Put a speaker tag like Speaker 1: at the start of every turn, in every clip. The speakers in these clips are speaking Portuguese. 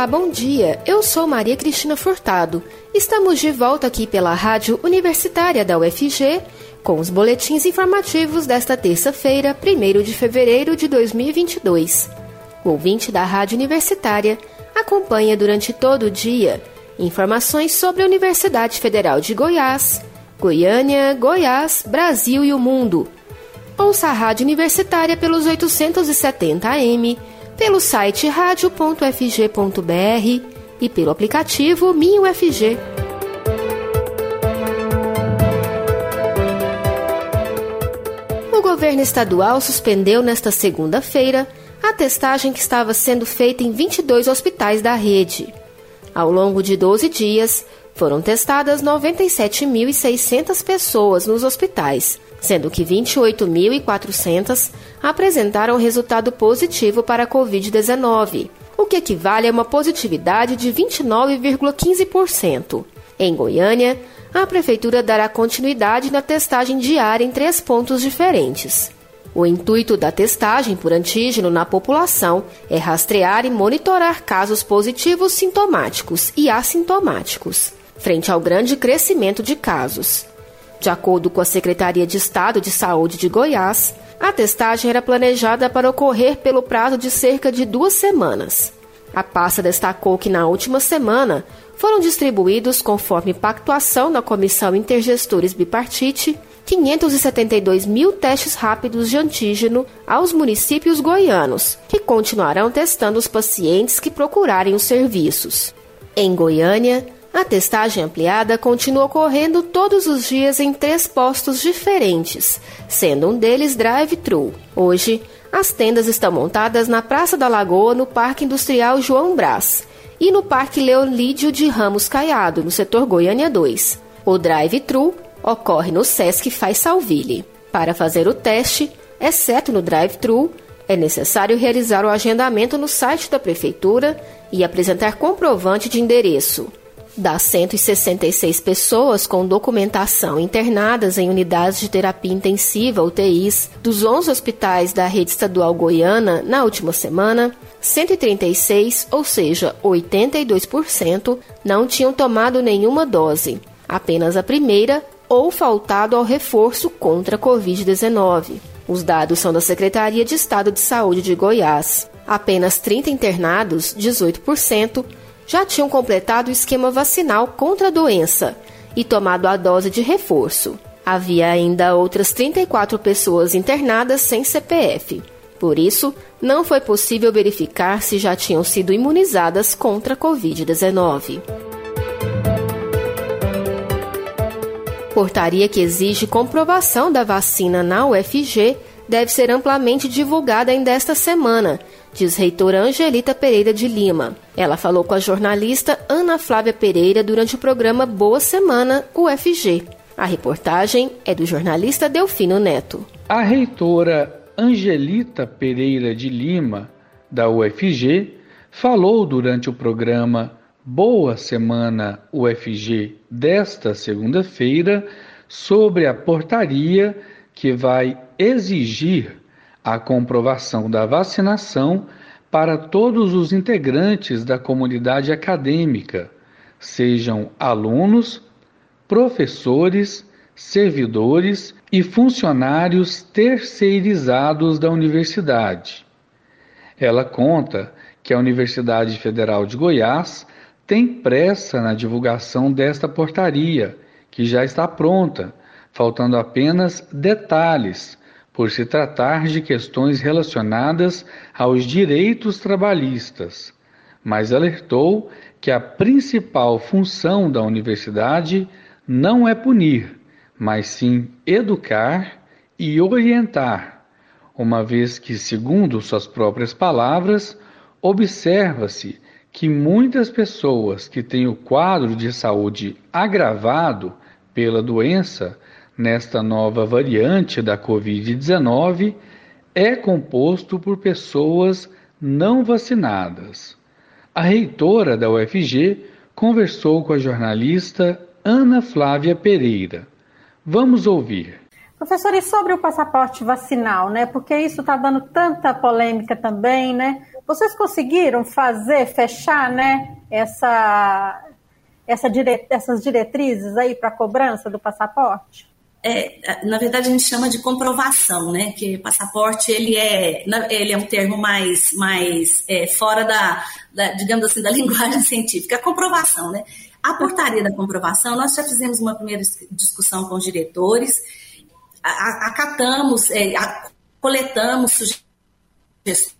Speaker 1: Olá, bom dia. Eu sou Maria Cristina Furtado. Estamos de volta aqui pela Rádio Universitária da UFG com os boletins informativos desta terça-feira, 1 de fevereiro de 2022. O ouvinte da Rádio Universitária acompanha durante todo o dia informações sobre a Universidade Federal de Goiás, Goiânia, Goiás, Brasil e o mundo. Ouça a Rádio Universitária pelos 870 AM, pelo site radio.fg.br e pelo aplicativo MinUFG. O governo estadual suspendeu nesta segunda-feira a testagem que estava sendo feita em 22 hospitais da rede. Ao longo de 12 dias, foram testadas 97.600 pessoas nos hospitais, sendo que 28.400 apresentaram resultado positivo para a Covid-19, o que equivale a uma positividade de 29,15%. Em Goiânia, a Prefeitura dará continuidade na testagem diária em três pontos diferentes. O intuito da testagem por antígeno na população é rastrear e monitorar casos positivos sintomáticos e assintomáticos, frente ao grande crescimento de casos. De acordo com a Secretaria de Estado de Saúde de Goiás, a testagem era planejada para ocorrer pelo prazo de cerca de duas semanas. A pasta destacou que na última semana foram distribuídos, conforme pactuação da Comissão Intergestores Bipartite, 572 mil testes rápidos de antígeno aos municípios goianos, que continuarão testando os pacientes que procurarem os serviços. Em Goiânia, a testagem ampliada continua ocorrendo todos os dias em três postos diferentes, sendo um deles drive-thru. Hoje, as tendas estão montadas na Praça da Lagoa, no Parque Industrial João Brás, e no Parque Leolídio de Ramos Caiado, no setor Goiânia 2. O drive-thru ocorre no Sesc Faz Salville. Para fazer o teste, exceto no drive-thru, é necessário realizar o agendamento no site da Prefeitura e apresentar comprovante de endereço. Das 166 pessoas com documentação internadas em unidades de terapia intensiva UTIs dos 11 hospitais da rede estadual goiana na última semana, 136, ou seja, 82%, não tinham tomado nenhuma dose, apenas a primeira ou faltado ao reforço contra a Covid-19. Os dados são da Secretaria de Estado de Saúde de Goiás. Apenas 30 internados, 18%, já tinham completado o esquema vacinal contra a doença e tomado a dose de reforço. Havia ainda outras 34 pessoas internadas sem CPF. Por isso, não foi possível verificar se já tinham sido imunizadas contra a Covid-19. Portaria que exige comprovação da vacina na UFG deve ser amplamente divulgada ainda esta semana, diz reitora Angelita Pereira de Lima. Ela falou com a jornalista Ana Flávia Pereira durante o programa Boa Semana UFG. A reportagem é do jornalista Delfino Neto.
Speaker 2: A reitora Angelita Pereira de Lima, da UFG, falou durante o programa Boa Semana UFG desta segunda-feira sobre a portaria que vai exigir a comprovação da vacinação para todos os integrantes da comunidade acadêmica, sejam alunos, professores, servidores e funcionários terceirizados da universidade. Ela conta que a Universidade Federal de Goiás tem pressa na divulgação desta portaria, que já está pronta, faltando apenas detalhes, por se tratar de questões relacionadas aos direitos trabalhistas, mas alertou que a principal função da universidade não é punir, mas sim educar e orientar, uma vez que, segundo suas próprias palavras, observa-se que muitas pessoas que têm o quadro de saúde agravado pela doença nesta nova variante da Covid-19 é composto por pessoas não vacinadas. A reitora da UFG conversou com a jornalista Ana Flávia Pereira. Vamos ouvir.
Speaker 3: Professor, e sobre o passaporte vacinal, né? Porque isso está dando tanta polêmica também, né? Vocês conseguiram fazer, fechar, né? Essa, essa dire, essas diretrizes aí para cobrança do passaporte?
Speaker 4: É, na verdade a gente chama de comprovação, né? Que passaporte ele é, ele é um termo mais, mais é, fora da, da, digamos assim, da linguagem científica. A comprovação, né? A portaria da comprovação, nós já fizemos uma primeira discussão com os diretores acatamos, é, coletamos sugestões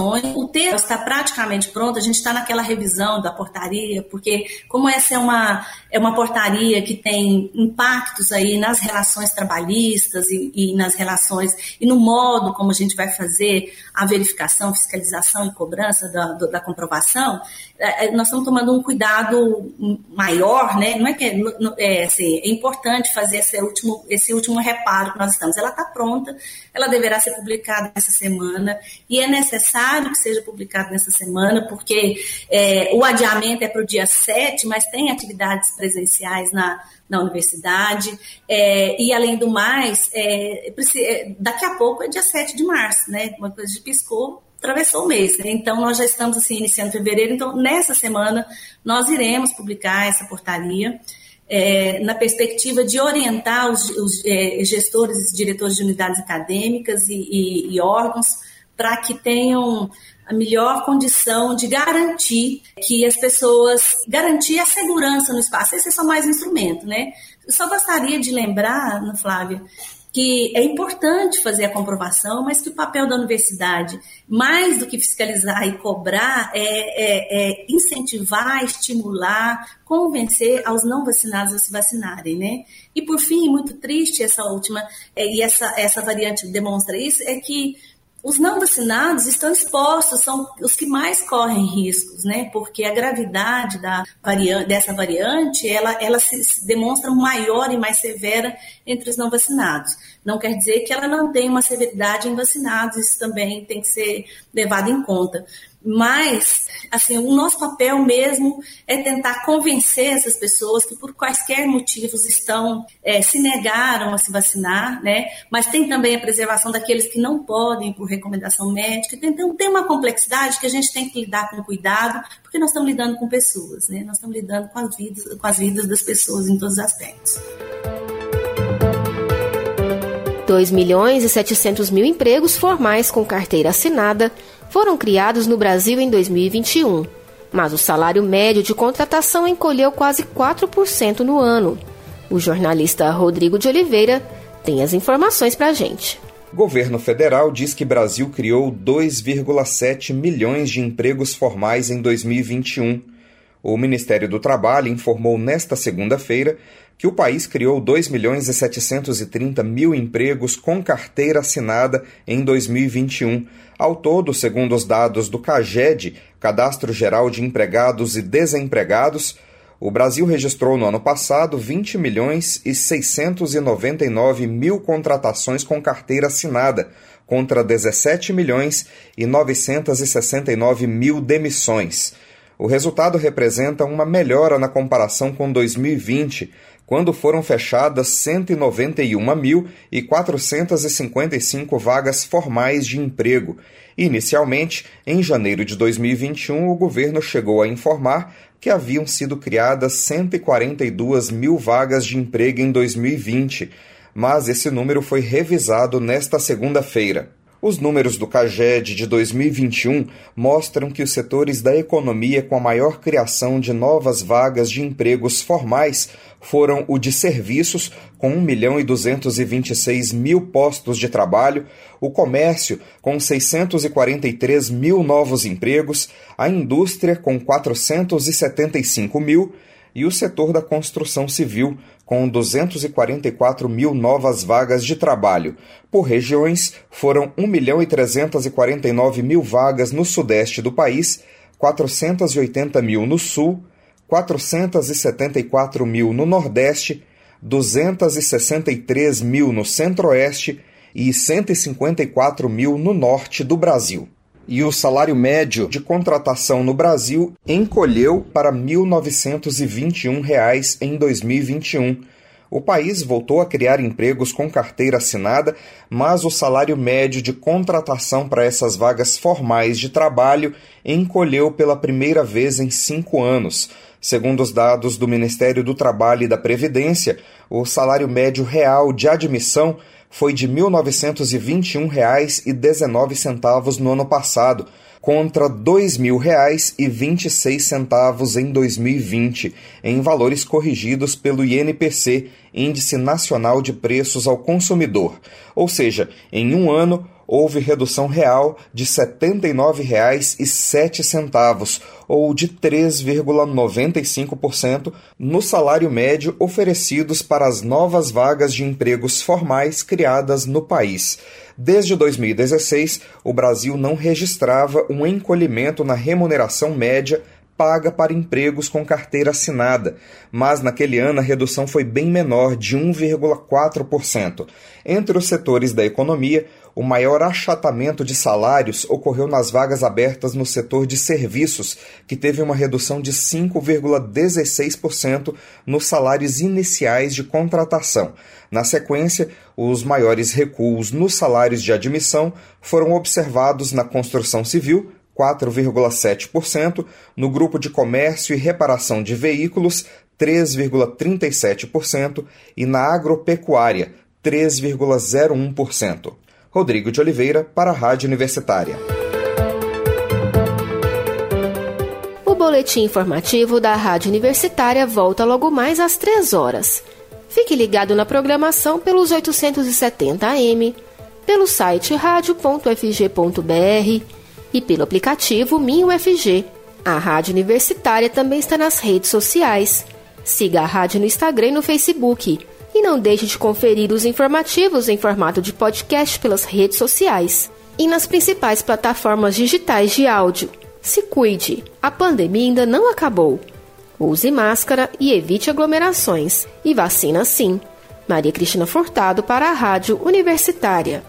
Speaker 4: o texto está praticamente pronto, a gente está naquela revisão da portaria, porque como essa é uma, é uma portaria que tem impactos aí nas relações trabalhistas e, e nas relações e no modo como a gente vai fazer a verificação, fiscalização e cobrança da, da comprovação, é, é nós estamos tomando um cuidado maior, né? Não é que é, é, assim, é importante fazer esse último, esse último reparo que nós estamos. Ela está pronta, ela deverá ser publicada essa semana e é necessário necessário que seja publicado nessa semana, porque é, o adiamento é para o dia 7, mas tem atividades presenciais na, na universidade. É, e, além do mais, é, é daqui a pouco é dia 7 de março, né? Uma coisa de piscou, atravessou o mês. Né? Então, nós já estamos assim, iniciando fevereiro. Então, nessa semana, nós iremos publicar essa portaria. É, na perspectiva de orientar os, os é, gestores diretores de unidades acadêmicas e, e, e órgãos para que tenham a melhor condição de garantir que as pessoas, garantir a segurança no espaço. Esse é só mais instrumento, né? Eu só gostaria de lembrar, Flávia, que é importante fazer a comprovação, mas que o papel da universidade, mais do que fiscalizar e cobrar, é, é, é incentivar, estimular, convencer aos não vacinados a se vacinarem, né? E por fim, muito triste essa última, é, e essa, essa variante demonstra isso, é que os não vacinados estão expostos, são os que mais correm riscos, né? Porque a gravidade da variante, dessa variante, ela, ela se demonstra maior e mais severa entre os não vacinados. Não quer dizer que ela não tem uma severidade em vacinados, isso também tem que ser levado em conta. Mas, assim, o nosso papel mesmo é tentar convencer essas pessoas que por quaisquer motivos estão, é, se negaram a se vacinar, né? Mas tem também a preservação daqueles que não podem por recomendação médica. Então, tem uma complexidade que a gente tem que lidar com cuidado, porque nós estamos lidando com pessoas, né? Nós estamos lidando com as vidas, com as vidas das pessoas em todos os aspectos.
Speaker 1: 2 milhões e 700 mil empregos formais com carteira assinada foram criados no Brasil em 2021, mas o salário médio de contratação encolheu quase 4% no ano. O jornalista Rodrigo de Oliveira tem as informações para a gente.
Speaker 5: Governo federal diz que Brasil criou 2,7 milhões de empregos formais em 2021. O Ministério do Trabalho informou nesta segunda-feira que o país criou 2 milhões e 730 mil empregos com carteira assinada em 2021. Ao todo, segundo os dados do CAGED, Cadastro Geral de Empregados e Desempregados, o Brasil registrou no ano passado 20 milhões e 699 mil contratações com carteira assinada, contra 17 milhões e 969 mil demissões. O resultado representa uma melhora na comparação com 2020, quando foram fechadas 191.455 vagas formais de emprego. Inicialmente, em janeiro de 2021, o governo chegou a informar que haviam sido criadas 142 mil vagas de emprego em 2020, mas esse número foi revisado nesta segunda-feira. Os números do CAGED de 2021 mostram que os setores da economia com a maior criação de novas vagas de empregos formais foram o de serviços, com 1 milhão e 226 mil postos de trabalho, o comércio, com 643 mil novos empregos, a indústria, com 475 mil, e o setor da construção civil, com 244 mil novas vagas de trabalho. Por regiões, foram 1 milhão e 349 mil vagas no sudeste do país, 480 mil no sul, 474 mil no nordeste, 263 mil no centro-oeste e 154 mil no norte do Brasil e o salário médio de contratação no Brasil encolheu para 1.921 reais em 2021. O país voltou a criar empregos com carteira assinada, mas o salário médio de contratação para essas vagas formais de trabalho encolheu pela primeira vez em cinco anos. Segundo os dados do Ministério do Trabalho e da Previdência, o salário médio real de admissão foi de R$ 1.921,19 no ano passado, contra R$ 2.000,26 em 2020, em valores corrigidos pelo INPC, Índice Nacional de Preços ao Consumidor. Ou seja, em um ano, houve redução real de R$ 79,07, ou de 3,95% no salário médio oferecidos para as novas vagas de empregos formais criadas no país. Desde 2016, o Brasil não registrava um encolhimento na remuneração média paga para empregos com carteira assinada, mas naquele ano a redução foi bem menor, de 1,4%. Entre os setores da economia, o maior achatamento de salários ocorreu nas vagas abertas no setor de serviços, que teve uma redução de 5,16% nos salários iniciais de contratação. Na sequência, os maiores recuos nos salários de admissão foram observados na construção civil, 4,7%, no grupo de comércio e reparação de veículos, 3,37% e na agropecuária, 3,01%. Rodrigo de Oliveira, para a Rádio Universitária.
Speaker 1: O boletim informativo da Rádio Universitária volta logo mais às 3 horas. Fique ligado na programação pelos 870 AM, pelo site radio.fg.br e pelo aplicativo MinUFG. A Rádio Universitária também está nas redes sociais. Siga a rádio no Instagram e no Facebook e não deixe de conferir os informativos em formato de podcast pelas redes sociais e nas principais plataformas digitais de áudio. Se cuide, a pandemia ainda não acabou. Use máscara e evite aglomerações. E vacina sim. Maria Cristina Furtado para a Rádio Universitária.